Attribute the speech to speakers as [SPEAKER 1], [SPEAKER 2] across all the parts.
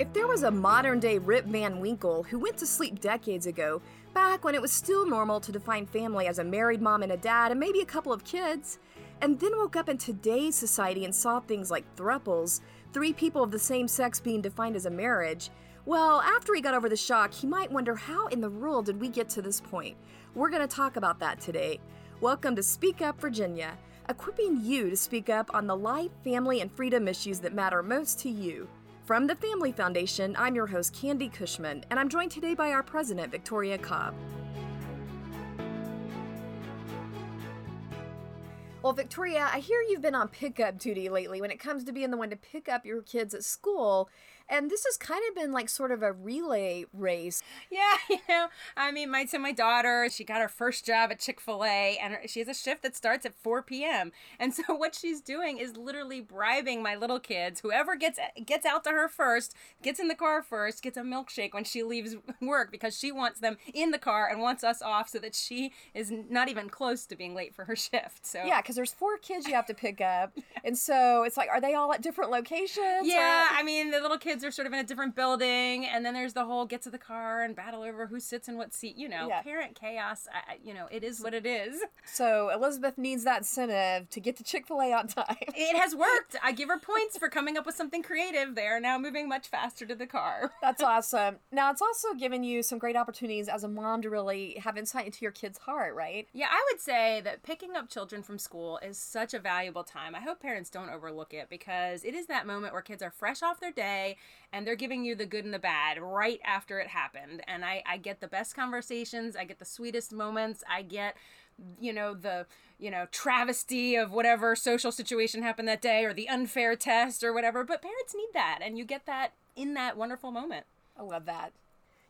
[SPEAKER 1] If there was a modern day Rip Van Winkle who went to sleep decades ago, back when it was still normal to define family as a married mom and a dad and maybe a couple of kids, and then woke up in today's society and saw things like thruples, three people of the same sex being defined as a marriage, well, after he got over the shock, he might wonder how in the world did we get to this point? We're going to talk about that today. Welcome to Speak Up Virginia, equipping you to speak up on the life, family, and freedom issues that matter most to you. From the Family Foundation, I'm your host, Candi Cushman, and I'm joined today by our president, Victoria Cobb. Well, Victoria, I hear you've been on pickup duty lately when it comes to being the one to pick up your kids at school. And this has kind of been like sort of a relay race.
[SPEAKER 2] Yeah, you know, I mean, my to my daughter, she got her first job at Chick Fil A, and she has a shift that starts at 4 p.m. And so what she's doing is literally bribing my little kids. Whoever gets gets out to her first, gets in the car first, gets a milkshake when she leaves work because she wants them in the car and wants us off so that she is not even close to being late for her shift. So
[SPEAKER 1] yeah, because there's four kids you have to pick up, and so it's like, are they all at different locations?
[SPEAKER 2] Yeah, or? I mean, the little kids kids are sort of in a different building, and then there's the whole get to the car and battle over who sits in what seat. You know, yeah. parent chaos. I, you know, it is what it is.
[SPEAKER 1] So Elizabeth needs that incentive to get to Chick Fil A on time.
[SPEAKER 2] it has worked. I give her points for coming up with something creative. They are now moving much faster to the car.
[SPEAKER 1] That's awesome. Now it's also given you some great opportunities as a mom to really have insight into your kid's heart, right?
[SPEAKER 2] Yeah, I would say that picking up children from school is such a valuable time. I hope parents don't overlook it because it is that moment where kids are fresh off their day and they're giving you the good and the bad right after it happened. And I, I get the best conversations, I get the sweetest moments, I get you know the you know travesty of whatever social situation happened that day or the unfair test or whatever. But parents need that and you get that in that wonderful moment.
[SPEAKER 1] I love that.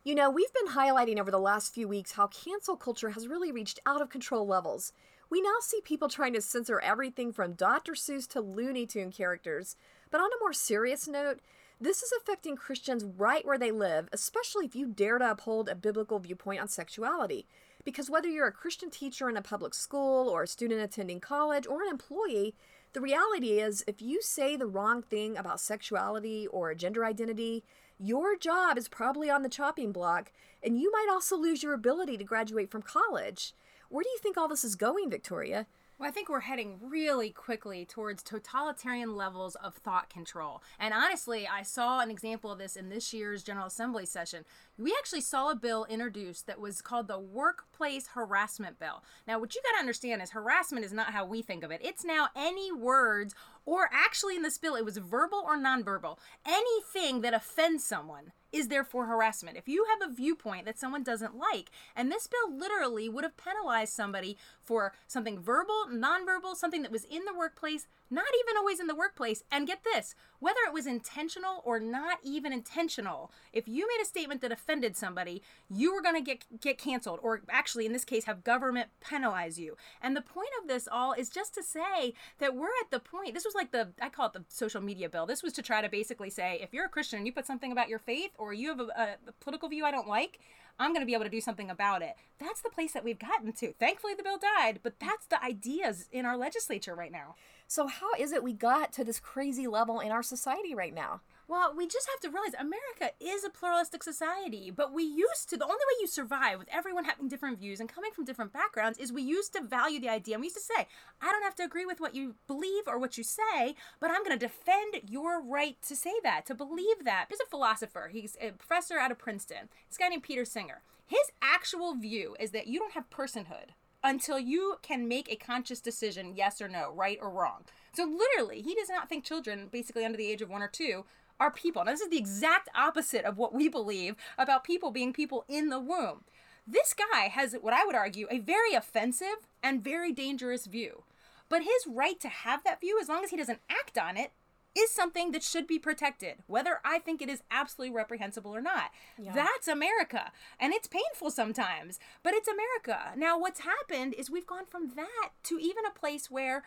[SPEAKER 1] You know we've been highlighting over the last few weeks how cancel culture has really reached out of control levels. We now see people trying to censor everything from dr seuss to looney tune characters. But on a more serious note this is affecting Christians right where they live, especially if you dare to uphold a biblical viewpoint on sexuality. Because whether you're a Christian teacher in a public school, or a student attending college, or an employee, the reality is if you say the wrong thing about sexuality or gender identity, your job is probably on the chopping block, and you might also lose your ability to graduate from college. Where do you think all this is going, Victoria?
[SPEAKER 2] Well, I think we're heading really quickly towards totalitarian levels of thought control. And honestly, I saw an example of this in this year's General Assembly session. We actually saw a bill introduced that was called the Workplace Harassment Bill. Now, what you got to understand is harassment is not how we think of it. It's now any words, or actually in this bill, it was verbal or nonverbal, anything that offends someone is therefore harassment. If you have a viewpoint that someone doesn't like, and this bill literally would have penalized somebody for something verbal, nonverbal, something that was in the workplace, not even always in the workplace, and get this, whether it was intentional or not even intentional, if you made a statement that offended somebody, you were going to get get canceled or actually in this case have government penalize you. And the point of this all is just to say that we're at the point. This was like the I call it the social media bill. This was to try to basically say if you're a Christian and you put something about your faith or you have a, a political view I don't like, I'm going to be able to do something about it. That's the place that we've gotten to. Thankfully, the bill died, but that's the ideas in our legislature right now.
[SPEAKER 1] So, how is it we got to this crazy level in our society right now?
[SPEAKER 2] Well, we just have to realize America is a pluralistic society, but we used to, the only way you survive with everyone having different views and coming from different backgrounds is we used to value the idea. And we used to say, I don't have to agree with what you believe or what you say, but I'm going to defend your right to say that, to believe that. There's a philosopher, he's a professor out of Princeton, this guy named Peter Singer. His actual view is that you don't have personhood until you can make a conscious decision, yes or no, right or wrong. So literally, he does not think children, basically under the age of one or two, are people. Now, this is the exact opposite of what we believe about people being people in the womb. This guy has what I would argue a very offensive and very dangerous view. But his right to have that view, as long as he doesn't act on it, is something that should be protected, whether I think it is absolutely reprehensible or not. Yeah. That's America. And it's painful sometimes, but it's America. Now what's happened is we've gone from that to even a place where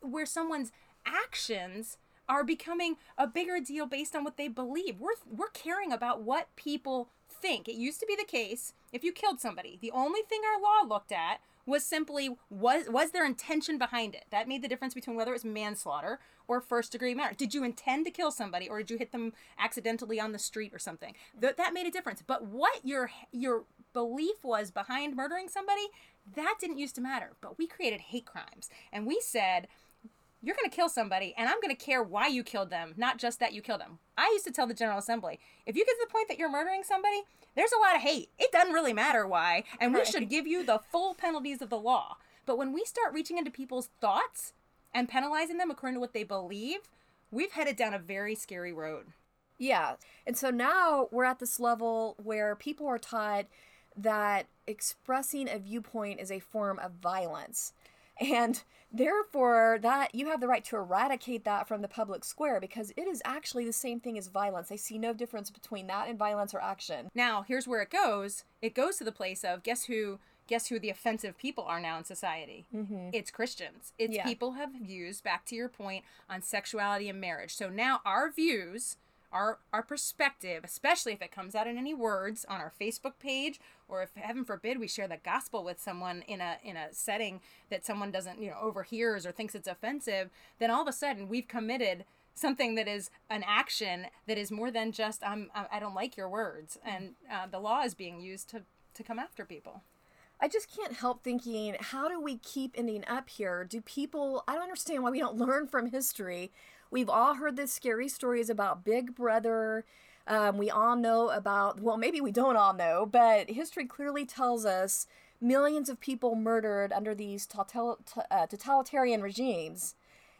[SPEAKER 2] where someone's actions are becoming a bigger deal based on what they believe. We're we're caring about what people think. It used to be the case if you killed somebody, the only thing our law looked at was simply was was there intention behind it? That made the difference between whether it was manslaughter or first degree murder. Did you intend to kill somebody or did you hit them accidentally on the street or something? Th- that made a difference. But what your your belief was behind murdering somebody, that didn't used to matter. But we created hate crimes and we said you're going to kill somebody and I'm going to care why you killed them, not just that you killed them. I used to tell the General Assembly, if you get to the point that you're murdering somebody, there's a lot of hate. It doesn't really matter why, and we should give you the full penalties of the law. But when we start reaching into people's thoughts and penalizing them according to what they believe, we've headed down a very scary road.
[SPEAKER 1] Yeah. And so now we're at this level where people are taught that expressing a viewpoint is a form of violence. And therefore that you have the right to eradicate that from the public square because it is actually the same thing as violence. They see no difference between that and violence or action.
[SPEAKER 2] Now, here's where it goes. It goes to the place of guess who guess who the offensive people are now in society? Mm-hmm. It's Christians. It's yeah. people have views, back to your point, on sexuality and marriage. So now our views, our our perspective, especially if it comes out in any words on our Facebook page, or if heaven forbid we share the gospel with someone in a in a setting that someone doesn't, you know, overhears or thinks it's offensive, then all of a sudden we've committed something that is an action that is more than just I'm I don't like your words, and uh, the law is being used to to come after people.
[SPEAKER 1] I just can't help thinking, how do we keep ending up here? Do people, I don't understand why we don't learn from history. We've all heard the scary stories about Big Brother. Um, we all know about, well, maybe we don't all know, but history clearly tells us millions of people murdered under these uh, totalitarian regimes.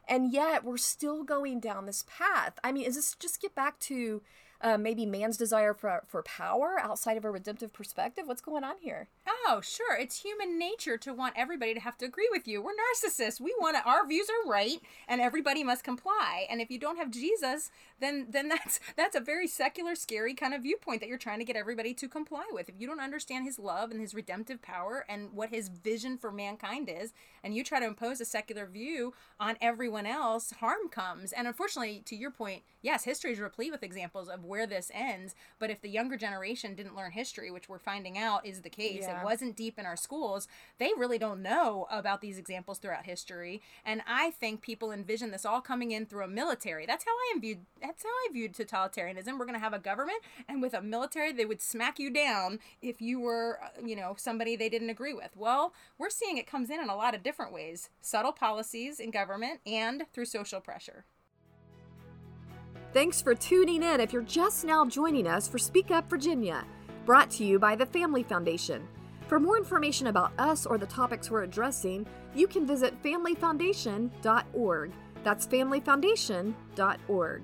[SPEAKER 1] And yet we're still going down this path. I mean, is this just get back to uh, maybe man's desire for, for power outside of a redemptive perspective? What's going on here?
[SPEAKER 2] Oh, sure. It's human nature to want everybody to have to agree with you. We're narcissists. We want to, our views are right and everybody must comply. And if you don't have Jesus, then then that's that's a very secular, scary kind of viewpoint that you're trying to get everybody to comply with. If you don't understand his love and his redemptive power and what his vision for mankind is, and you try to impose a secular view on everyone else, harm comes. And unfortunately, to your point, yes, history is replete with examples of where this ends. But if the younger generation didn't learn history, which we're finding out is the case, yeah. it wasn't deep in our schools, they really don't know about these examples throughout history. And I think people envision this all coming in through a military. That's how I viewed that's how I viewed totalitarianism. We're going to have a government and with a military they would smack you down if you were, uh, you know, somebody they didn't agree with. Well, we're seeing it comes in in a lot of different ways. Subtle policies in government and through social pressure.
[SPEAKER 1] Thanks for tuning in if you're just now joining us for Speak Up Virginia, brought to you by the Family Foundation. For more information about us or the topics we're addressing, you can visit familyfoundation.org. That's familyfoundation.org.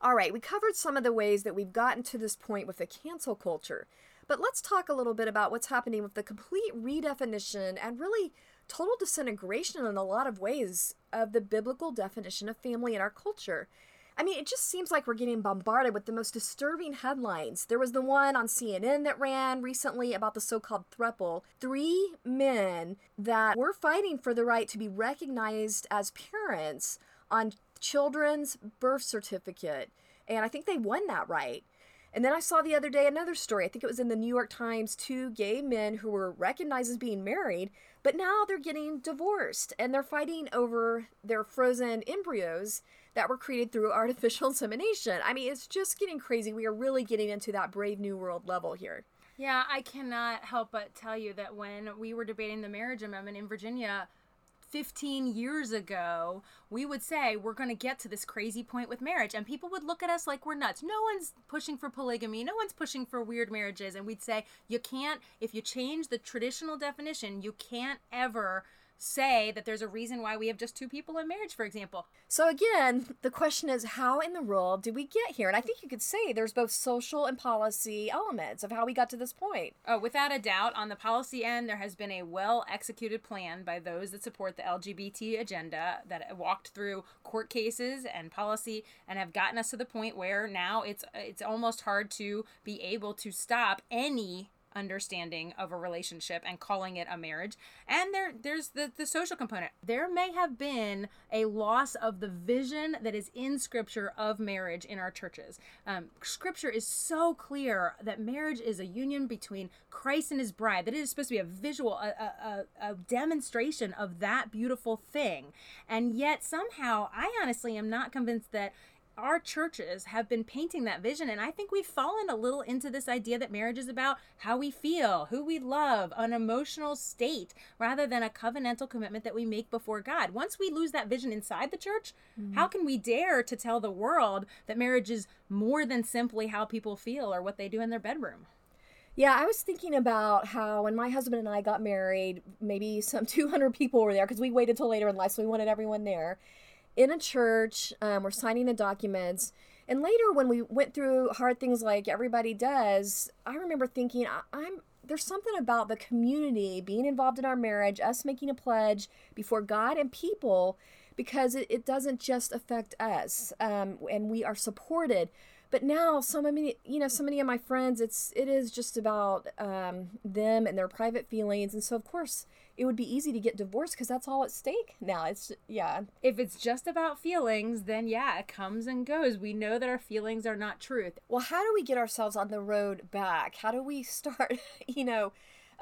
[SPEAKER 1] All right, we covered some of the ways that we've gotten to this point with the cancel culture, but let's talk a little bit about what's happening with the complete redefinition and really total disintegration in a lot of ways of the biblical definition of family in our culture. I mean, it just seems like we're getting bombarded with the most disturbing headlines. There was the one on CNN that ran recently about the so called thruple three men that were fighting for the right to be recognized as parents on children's birth certificate. And I think they won that right. And then I saw the other day another story. I think it was in the New York Times. Two gay men who were recognized as being married, but now they're getting divorced and they're fighting over their frozen embryos that were created through artificial insemination. I mean, it's just getting crazy. We are really getting into that brave new world level here.
[SPEAKER 2] Yeah, I cannot help but tell you that when we were debating the marriage amendment in Virginia, 15 years ago, we would say we're going to get to this crazy point with marriage. And people would look at us like we're nuts. No one's pushing for polygamy. No one's pushing for weird marriages. And we'd say, you can't, if you change the traditional definition, you can't ever say that there's a reason why we have just two people in marriage, for example.
[SPEAKER 1] So again, the question is how in the world did we get here? And I think you could say there's both social and policy elements of how we got to this point.
[SPEAKER 2] Oh, without a doubt, on the policy end, there has been a well executed plan by those that support the LGBT agenda that walked through court cases and policy and have gotten us to the point where now it's it's almost hard to be able to stop any understanding of a relationship and calling it a marriage. And there there's the, the social component. There may have been a loss of the vision that is in scripture of marriage in our churches. Um, scripture is so clear that marriage is a union between Christ and his bride, that it is supposed to be a visual, a, a, a demonstration of that beautiful thing. And yet somehow I honestly am not convinced that our churches have been painting that vision and i think we've fallen a little into this idea that marriage is about how we feel who we love an emotional state rather than a covenantal commitment that we make before god. Once we lose that vision inside the church mm-hmm. how can we dare to tell the world that marriage is more than simply how people feel or what they do in their bedroom?
[SPEAKER 1] Yeah, I was thinking about how when my husband and I got married, maybe some 200 people were there because we waited till later in life, so we wanted everyone there in a church. Um, we're signing the documents. And later, when we went through hard things like everybody does, I remember thinking, I'm there's something about the community being involved in our marriage, us making a pledge before God and people, because it, it doesn't just affect us, um, and we are supported. But now, so many, you know, so many of my friends, it's it is just about um, them and their private feelings, and so of course, it would be easy to get divorced because that's all at stake now. It's yeah.
[SPEAKER 2] If it's just about feelings, then yeah, it comes and goes. We know that our feelings are not truth.
[SPEAKER 1] Well, how do we get ourselves on the road back? How do we start, you know,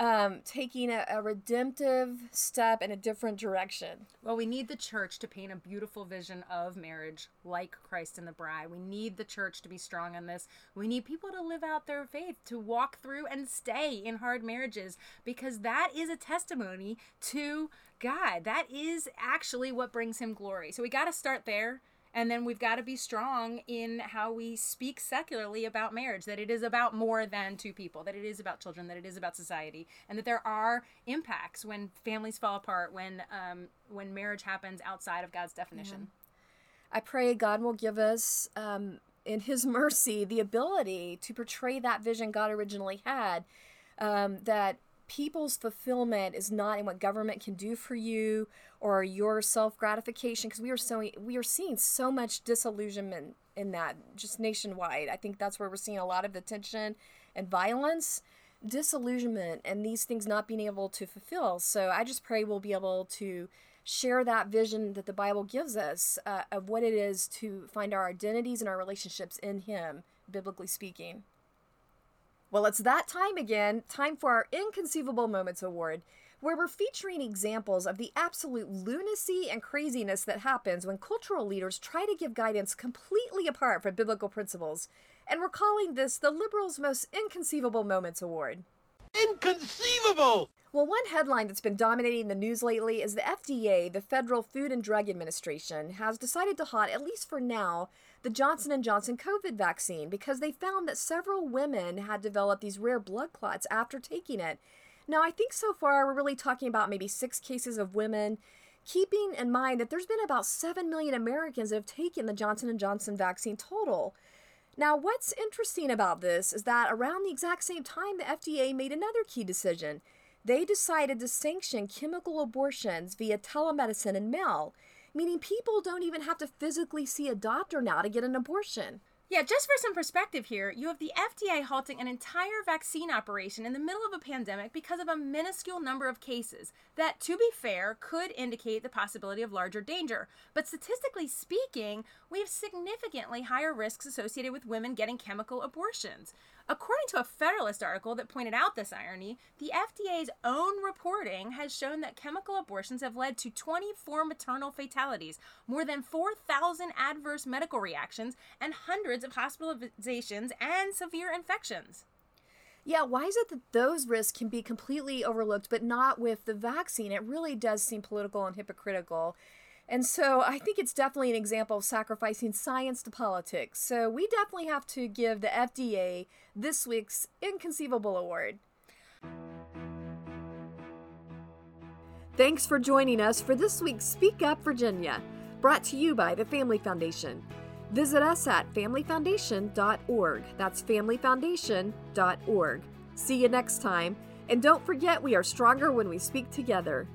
[SPEAKER 1] um, taking a, a, redemptive step in a different direction.
[SPEAKER 2] Well, we need the church to paint a beautiful vision of marriage like Christ and the bride. We need the church to be strong on this. We need people to live out their faith, to walk through and stay in hard marriages, because that is a testimony to God. That is actually what brings him glory. So we got to start there. And then we've got to be strong in how we speak secularly about marriage, that it is about more than two people, that it is about children, that it is about society, and that there are impacts when families fall apart, when um, when marriage happens outside of God's definition.
[SPEAKER 1] I pray God will give us, um, in His mercy, the ability to portray that vision God originally had. Um, that people's fulfillment is not in what government can do for you or your self gratification because we are so we are seeing so much disillusionment in that just nationwide. I think that's where we're seeing a lot of the tension and violence, disillusionment, and these things not being able to fulfill. So I just pray we'll be able to share that vision that the Bible gives us uh, of what it is to find our identities and our relationships in Him, biblically speaking. Well, it's that time again, time for our Inconceivable Moments Award, where we're featuring examples of the absolute lunacy and craziness that happens when cultural leaders try to give guidance completely apart from biblical principles. And we're calling this the Liberals' Most Inconceivable Moments Award.
[SPEAKER 3] Inconceivable!
[SPEAKER 1] Well, one headline that's been dominating the news lately is the FDA, the Federal Food and Drug Administration, has decided to halt, at least for now, the Johnson & Johnson COVID vaccine because they found that several women had developed these rare blood clots after taking it. Now, I think so far we're really talking about maybe 6 cases of women keeping in mind that there's been about 7 million Americans that have taken the Johnson & Johnson vaccine total. Now, what's interesting about this is that around the exact same time the FDA made another key decision they decided to sanction chemical abortions via telemedicine and mail, meaning people don't even have to physically see a doctor now to get an abortion.
[SPEAKER 2] Yeah, just for some perspective here, you have the FDA halting an entire vaccine operation in the middle of a pandemic because of a minuscule number of cases that, to be fair, could indicate the possibility of larger danger. But statistically speaking, we have significantly higher risks associated with women getting chemical abortions. According to a Federalist article that pointed out this irony, the FDA's own reporting has shown that chemical abortions have led to 24 maternal fatalities, more than 4,000 adverse medical reactions, and hundreds of hospitalizations and severe infections.
[SPEAKER 1] Yeah, why is it that those risks can be completely overlooked, but not with the vaccine? It really does seem political and hypocritical. And so I think it's definitely an example of sacrificing science to politics. So we definitely have to give the FDA this week's Inconceivable Award. Thanks for joining us for this week's Speak Up Virginia, brought to you by the Family Foundation. Visit us at familyfoundation.org. That's familyfoundation.org. See you next time. And don't forget, we are stronger when we speak together.